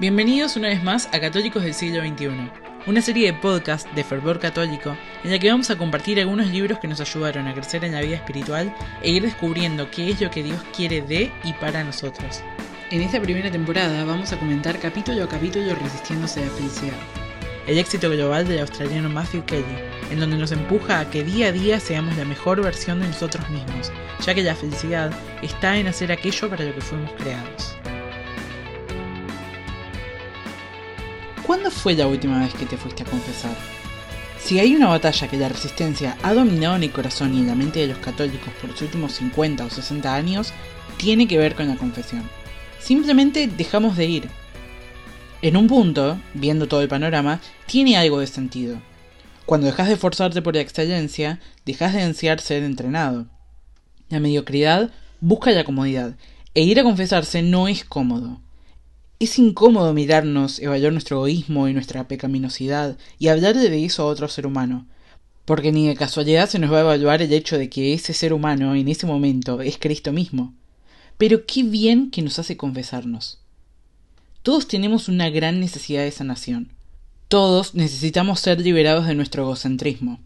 Bienvenidos una vez más a Católicos del siglo XXI, una serie de podcasts de fervor católico en la que vamos a compartir algunos libros que nos ayudaron a crecer en la vida espiritual e ir descubriendo qué es lo que Dios quiere de y para nosotros. En esta primera temporada vamos a comentar capítulo a capítulo Resistiéndose a la felicidad. El éxito global del australiano Matthew Kelly, en donde nos empuja a que día a día seamos la mejor versión de nosotros mismos, ya que la felicidad está en hacer aquello para lo que fuimos creados. ¿Cuándo fue la última vez que te fuiste a confesar? Si hay una batalla que la resistencia ha dominado en el corazón y en la mente de los católicos por los últimos 50 o 60 años, tiene que ver con la confesión. Simplemente dejamos de ir. En un punto, viendo todo el panorama, tiene algo de sentido. Cuando dejas de esforzarte por la excelencia, dejas de ansiar ser entrenado. La mediocridad busca la comodidad, e ir a confesarse no es cómodo. Es incómodo mirarnos, evaluar nuestro egoísmo y nuestra pecaminosidad y hablarle de eso a otro ser humano, porque ni de casualidad se nos va a evaluar el hecho de que ese ser humano en ese momento es Cristo mismo. Pero qué bien que nos hace confesarnos. Todos tenemos una gran necesidad de sanación. Todos necesitamos ser liberados de nuestro egocentrismo.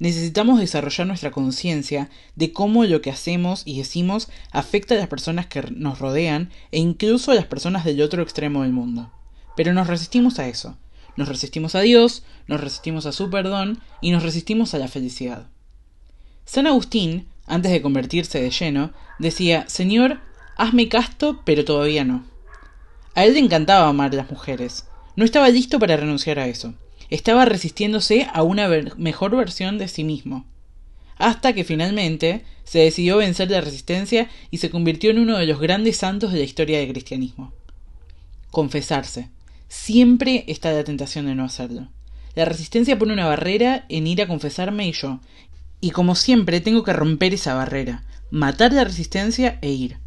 Necesitamos desarrollar nuestra conciencia de cómo lo que hacemos y decimos afecta a las personas que nos rodean e incluso a las personas del otro extremo del mundo. Pero nos resistimos a eso. Nos resistimos a Dios, nos resistimos a su perdón y nos resistimos a la felicidad. San Agustín, antes de convertirse de lleno, decía, Señor, hazme casto, pero todavía no. A él le encantaba amar a las mujeres. No estaba listo para renunciar a eso estaba resistiéndose a una mejor versión de sí mismo. Hasta que finalmente se decidió vencer la resistencia y se convirtió en uno de los grandes santos de la historia del cristianismo. Confesarse. Siempre está la tentación de no hacerlo. La resistencia pone una barrera en ir a confesarme y yo. Y como siempre tengo que romper esa barrera, matar la resistencia e ir.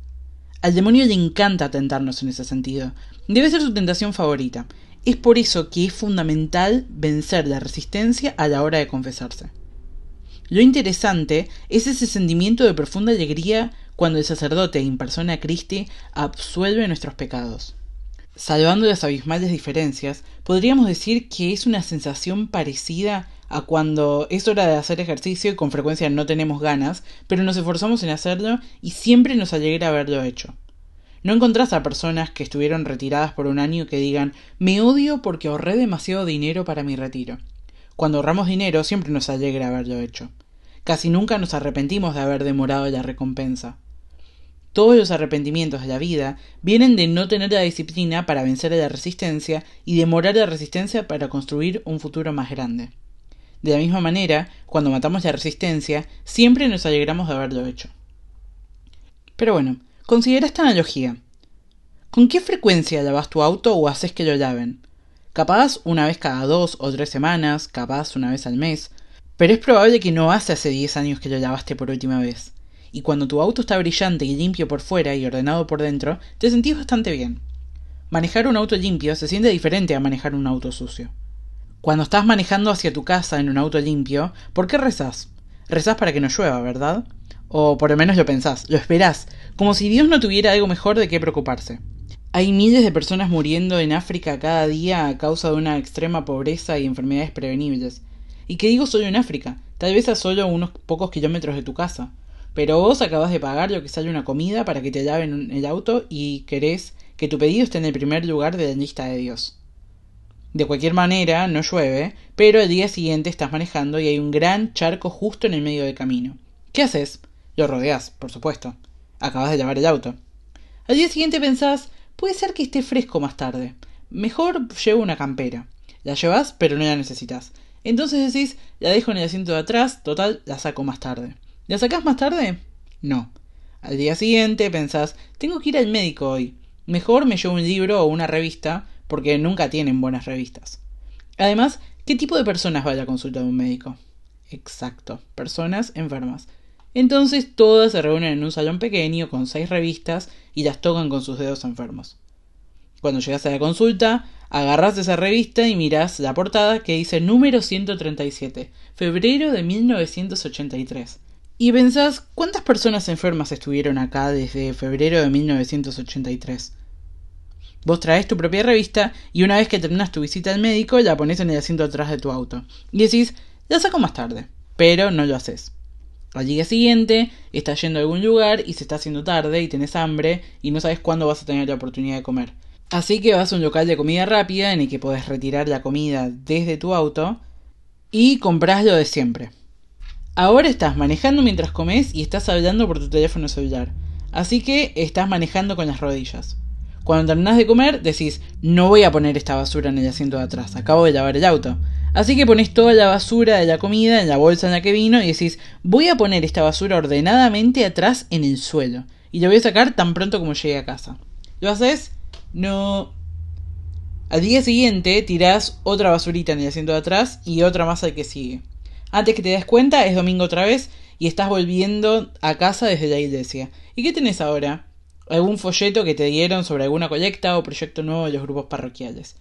Al demonio le encanta tentarnos en ese sentido. Debe ser su tentación favorita. Es por eso que es fundamental vencer la resistencia a la hora de confesarse. Lo interesante es ese sentimiento de profunda alegría cuando el sacerdote en persona Christi absuelve nuestros pecados. Salvando las abismales diferencias, podríamos decir que es una sensación parecida a cuando es hora de hacer ejercicio y con frecuencia no tenemos ganas, pero nos esforzamos en hacerlo y siempre nos alegra haberlo hecho. No encontrás a personas que estuvieron retiradas por un año que digan me odio porque ahorré demasiado dinero para mi retiro. Cuando ahorramos dinero siempre nos alegra haberlo hecho. Casi nunca nos arrepentimos de haber demorado la recompensa. Todos los arrepentimientos de la vida vienen de no tener la disciplina para vencer a la resistencia y demorar la resistencia para construir un futuro más grande. De la misma manera, cuando matamos la resistencia, siempre nos alegramos de haberlo hecho. Pero bueno, Considera esta analogía. ¿Con qué frecuencia lavas tu auto o haces que lo laven? Capaz una vez cada dos o tres semanas, capaz una vez al mes, pero es probable que no hace hace 10 años que lo lavaste por última vez. Y cuando tu auto está brillante y limpio por fuera y ordenado por dentro, te sentís bastante bien. Manejar un auto limpio se siente diferente a manejar un auto sucio. Cuando estás manejando hacia tu casa en un auto limpio, ¿por qué rezás? Rezás para que no llueva, ¿verdad? O por lo menos lo pensás, lo esperás, como si Dios no tuviera algo mejor de qué preocuparse. Hay miles de personas muriendo en África cada día a causa de una extrema pobreza y enfermedades prevenibles. ¿Y qué digo solo en África? Tal vez a solo unos pocos kilómetros de tu casa. Pero vos acabas de pagar lo que sale una comida para que te laven el auto y querés que tu pedido esté en el primer lugar de la lista de Dios. De cualquier manera, no llueve, pero el día siguiente estás manejando y hay un gran charco justo en el medio del camino. ¿Qué haces? Lo rodeás, por supuesto. Acabas de lavar el auto. Al día siguiente pensás, puede ser que esté fresco más tarde. Mejor llevo una campera. La llevas, pero no la necesitas. Entonces decís, la dejo en el asiento de atrás, total, la saco más tarde. ¿La sacás más tarde? No. Al día siguiente pensás, tengo que ir al médico hoy. Mejor me llevo un libro o una revista, porque nunca tienen buenas revistas. Además, ¿qué tipo de personas va a consulta de un médico? Exacto, personas enfermas. Entonces todas se reúnen en un salón pequeño con seis revistas y las tocan con sus dedos enfermos. Cuando llegas a la consulta, agarras esa revista y mirás la portada que dice número 137, febrero de 1983. Y pensás, ¿cuántas personas enfermas estuvieron acá desde febrero de 1983? Vos traes tu propia revista y una vez que terminas tu visita al médico la pones en el asiento atrás de tu auto. Y decís, la saco más tarde, pero no lo haces. Al día siguiente estás yendo a algún lugar y se está haciendo tarde y tenés hambre y no sabes cuándo vas a tener la oportunidad de comer. Así que vas a un local de comida rápida en el que podés retirar la comida desde tu auto y compras lo de siempre. Ahora estás manejando mientras comes y estás hablando por tu teléfono celular. Así que estás manejando con las rodillas. Cuando terminás de comer, decís, no voy a poner esta basura en el asiento de atrás, acabo de lavar el auto. Así que pones toda la basura de la comida en la bolsa en la que vino y decís, voy a poner esta basura ordenadamente atrás en el suelo. Y la voy a sacar tan pronto como llegue a casa. ¿Lo haces? No. Al día siguiente tirás otra basurita en el asiento de atrás y otra más al que sigue. Antes que te des cuenta, es domingo otra vez y estás volviendo a casa desde la iglesia. ¿Y qué tenés ahora? Algún folleto que te dieron sobre alguna colecta o proyecto nuevo de los grupos parroquiales.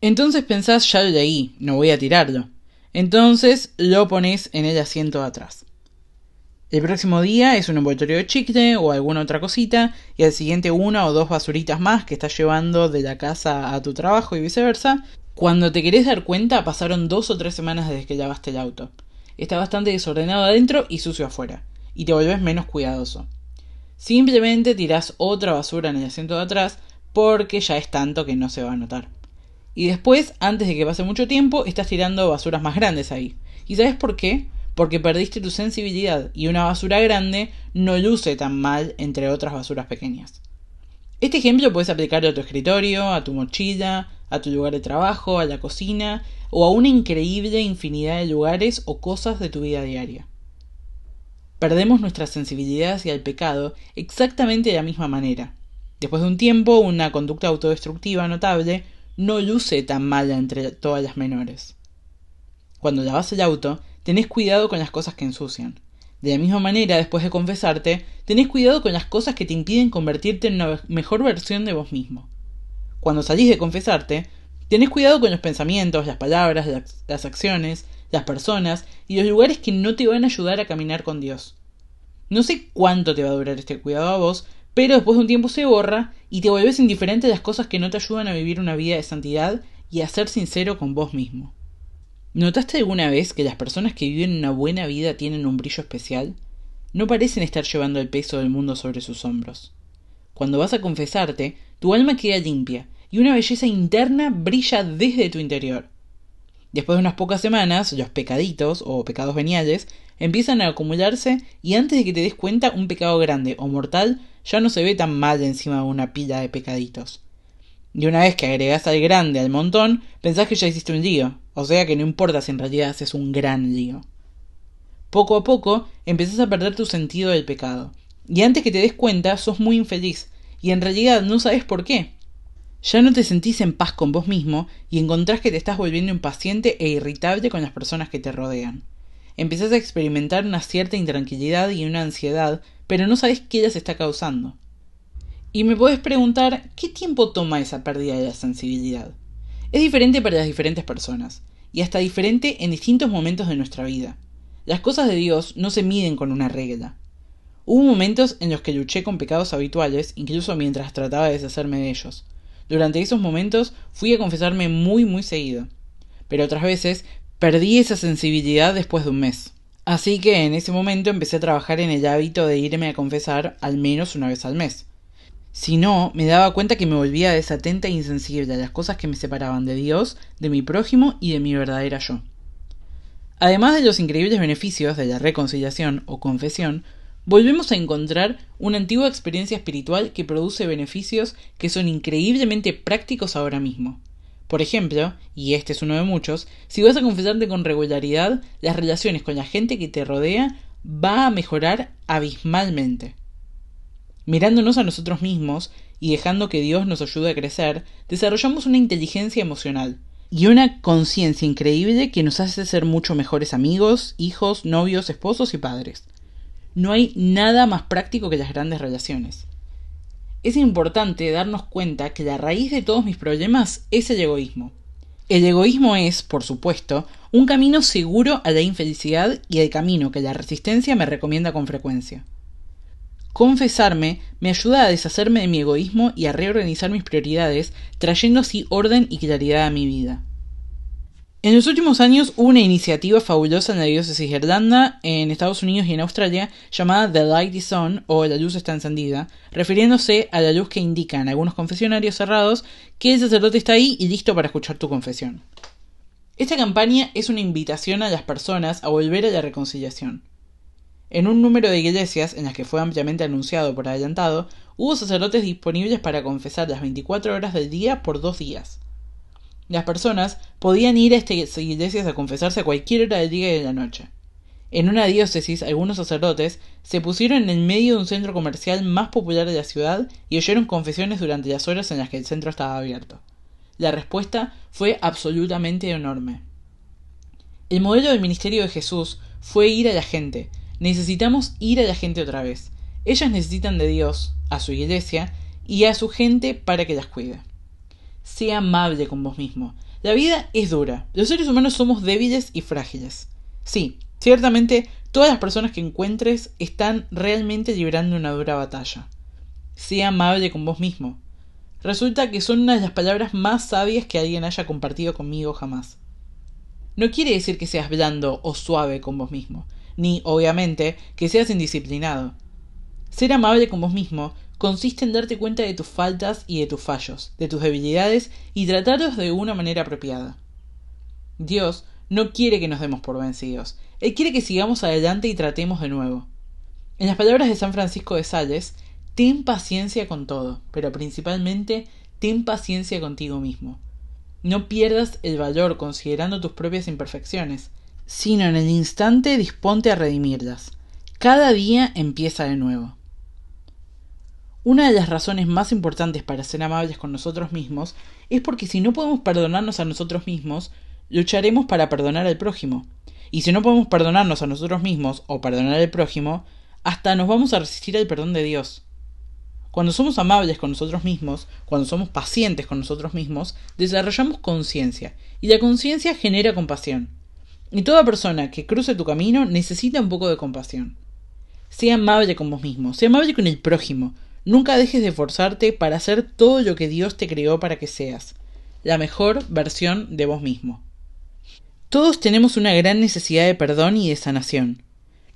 Entonces pensás, ya lo leí, no voy a tirarlo. Entonces lo pones en el asiento de atrás. El próximo día es un envoltorio de chicle o alguna otra cosita, y al siguiente una o dos basuritas más que estás llevando de la casa a tu trabajo y viceversa. Cuando te querés dar cuenta, pasaron dos o tres semanas desde que lavaste el auto. Está bastante desordenado adentro y sucio afuera, y te volvés menos cuidadoso. Simplemente tirás otra basura en el asiento de atrás porque ya es tanto que no se va a notar. Y después, antes de que pase mucho tiempo, estás tirando basuras más grandes ahí. ¿Y sabes por qué? Porque perdiste tu sensibilidad y una basura grande no luce tan mal entre otras basuras pequeñas. Este ejemplo puedes aplicarlo a tu escritorio, a tu mochila, a tu lugar de trabajo, a la cocina o a una increíble infinidad de lugares o cosas de tu vida diaria. Perdemos nuestra sensibilidad hacia el pecado exactamente de la misma manera. Después de un tiempo, una conducta autodestructiva notable no luce tan mala entre todas las menores. Cuando lavas el auto, tenés cuidado con las cosas que ensucian. De la misma manera, después de confesarte, tenés cuidado con las cosas que te impiden convertirte en una mejor versión de vos mismo. Cuando salís de confesarte, tenés cuidado con los pensamientos, las palabras, las, las acciones, las personas y los lugares que no te van a ayudar a caminar con Dios. No sé cuánto te va a durar este cuidado a vos, pero después de un tiempo se borra y te vuelves indiferente a las cosas que no te ayudan a vivir una vida de santidad y a ser sincero con vos mismo. ¿Notaste alguna vez que las personas que viven una buena vida tienen un brillo especial? No parecen estar llevando el peso del mundo sobre sus hombros. Cuando vas a confesarte, tu alma queda limpia y una belleza interna brilla desde tu interior. Después de unas pocas semanas, los pecaditos o pecados veniales empiezan a acumularse y antes de que te des cuenta un pecado grande o mortal ya no se ve tan mal encima de una pila de pecaditos. Y una vez que agregas al grande al montón, pensás que ya hiciste un lío, o sea que no importa si en realidad haces un gran lío. Poco a poco empezás a perder tu sentido del pecado, y antes que te des cuenta sos muy infeliz, y en realidad no sabes por qué. Ya no te sentís en paz con vos mismo y encontrás que te estás volviendo impaciente e irritable con las personas que te rodean. Empezás a experimentar una cierta intranquilidad y una ansiedad pero no sabes qué las está causando. Y me puedes preguntar, ¿qué tiempo toma esa pérdida de la sensibilidad? Es diferente para las diferentes personas, y hasta diferente en distintos momentos de nuestra vida. Las cosas de Dios no se miden con una regla. Hubo momentos en los que luché con pecados habituales, incluso mientras trataba de deshacerme de ellos. Durante esos momentos fui a confesarme muy muy seguido. Pero otras veces perdí esa sensibilidad después de un mes. Así que en ese momento empecé a trabajar en el hábito de irme a confesar al menos una vez al mes. Si no, me daba cuenta que me volvía desatenta e insensible a las cosas que me separaban de Dios, de mi prójimo y de mi verdadera yo. Además de los increíbles beneficios de la reconciliación o confesión, volvemos a encontrar una antigua experiencia espiritual que produce beneficios que son increíblemente prácticos ahora mismo. Por ejemplo, y este es uno de muchos, si vas a confesarte con regularidad, las relaciones con la gente que te rodea va a mejorar abismalmente. Mirándonos a nosotros mismos y dejando que Dios nos ayude a crecer, desarrollamos una inteligencia emocional y una conciencia increíble que nos hace ser mucho mejores amigos, hijos, novios, esposos y padres. No hay nada más práctico que las grandes relaciones es importante darnos cuenta que la raíz de todos mis problemas es el egoísmo. El egoísmo es, por supuesto, un camino seguro a la infelicidad y el camino que la resistencia me recomienda con frecuencia. Confesarme me ayuda a deshacerme de mi egoísmo y a reorganizar mis prioridades, trayendo así orden y claridad a mi vida. En los últimos años hubo una iniciativa fabulosa en la diócesis de Irlanda, en Estados Unidos y en Australia, llamada The Light is On o La luz está encendida, refiriéndose a la luz que indican algunos confesionarios cerrados que el sacerdote está ahí y listo para escuchar tu confesión. Esta campaña es una invitación a las personas a volver a la reconciliación. En un número de iglesias en las que fue ampliamente anunciado por adelantado, hubo sacerdotes disponibles para confesar las 24 horas del día por dos días. Las personas podían ir a estas iglesias a confesarse a cualquier hora del día y de la noche. En una diócesis, algunos sacerdotes se pusieron en el medio de un centro comercial más popular de la ciudad y oyeron confesiones durante las horas en las que el centro estaba abierto. La respuesta fue absolutamente enorme. El modelo del ministerio de Jesús fue ir a la gente. Necesitamos ir a la gente otra vez. Ellas necesitan de Dios, a su iglesia y a su gente para que las cuide. Sea amable con vos mismo. La vida es dura. Los seres humanos somos débiles y frágiles. Sí, ciertamente todas las personas que encuentres están realmente librando una dura batalla. Sea amable con vos mismo. Resulta que son una de las palabras más sabias que alguien haya compartido conmigo jamás. No quiere decir que seas blando o suave con vos mismo, ni, obviamente, que seas indisciplinado. Ser amable con vos mismo consiste en darte cuenta de tus faltas y de tus fallos, de tus debilidades y tratarlos de una manera apropiada. Dios no quiere que nos demos por vencidos, Él quiere que sigamos adelante y tratemos de nuevo. En las palabras de San Francisco de Sales, ten paciencia con todo, pero principalmente ten paciencia contigo mismo. No pierdas el valor considerando tus propias imperfecciones, sino en el instante disponte a redimirlas. Cada día empieza de nuevo. Una de las razones más importantes para ser amables con nosotros mismos es porque si no podemos perdonarnos a nosotros mismos, lucharemos para perdonar al prójimo. Y si no podemos perdonarnos a nosotros mismos o perdonar al prójimo, hasta nos vamos a resistir al perdón de Dios. Cuando somos amables con nosotros mismos, cuando somos pacientes con nosotros mismos, desarrollamos conciencia, y la conciencia genera compasión. Y toda persona que cruce tu camino necesita un poco de compasión. Sea amable con vos mismo, sea amable con el prójimo, Nunca dejes de esforzarte para hacer todo lo que Dios te creó para que seas, la mejor versión de vos mismo. Todos tenemos una gran necesidad de perdón y de sanación.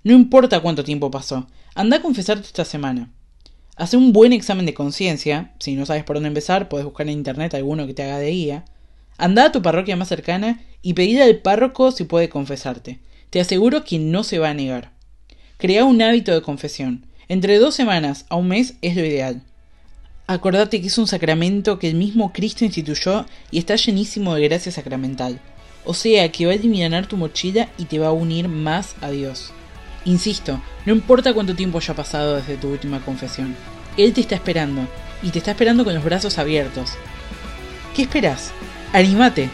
No importa cuánto tiempo pasó, anda a confesarte esta semana. Hace un buen examen de conciencia, si no sabes por dónde empezar, puedes buscar en internet alguno que te haga de guía. Anda a tu parroquia más cercana y pedir al párroco si puede confesarte. Te aseguro que no se va a negar. Crea un hábito de confesión. Entre dos semanas a un mes es lo ideal. Acordate que es un sacramento que el mismo Cristo instituyó y está llenísimo de gracia sacramental. O sea que va a eliminar tu mochila y te va a unir más a Dios. Insisto, no importa cuánto tiempo haya pasado desde tu última confesión, Él te está esperando, y te está esperando con los brazos abiertos. ¿Qué esperas? ¡Anímate!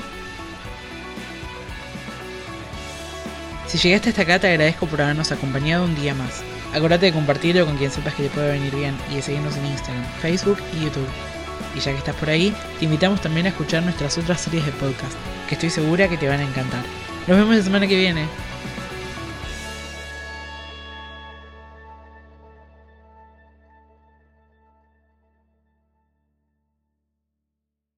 Si llegaste hasta acá te agradezco por habernos acompañado un día más. Acordate de compartirlo con quien sepas que le puede venir bien y de seguirnos en Instagram, Facebook y YouTube. Y ya que estás por ahí, te invitamos también a escuchar nuestras otras series de podcast, que estoy segura que te van a encantar. Nos vemos la semana que viene.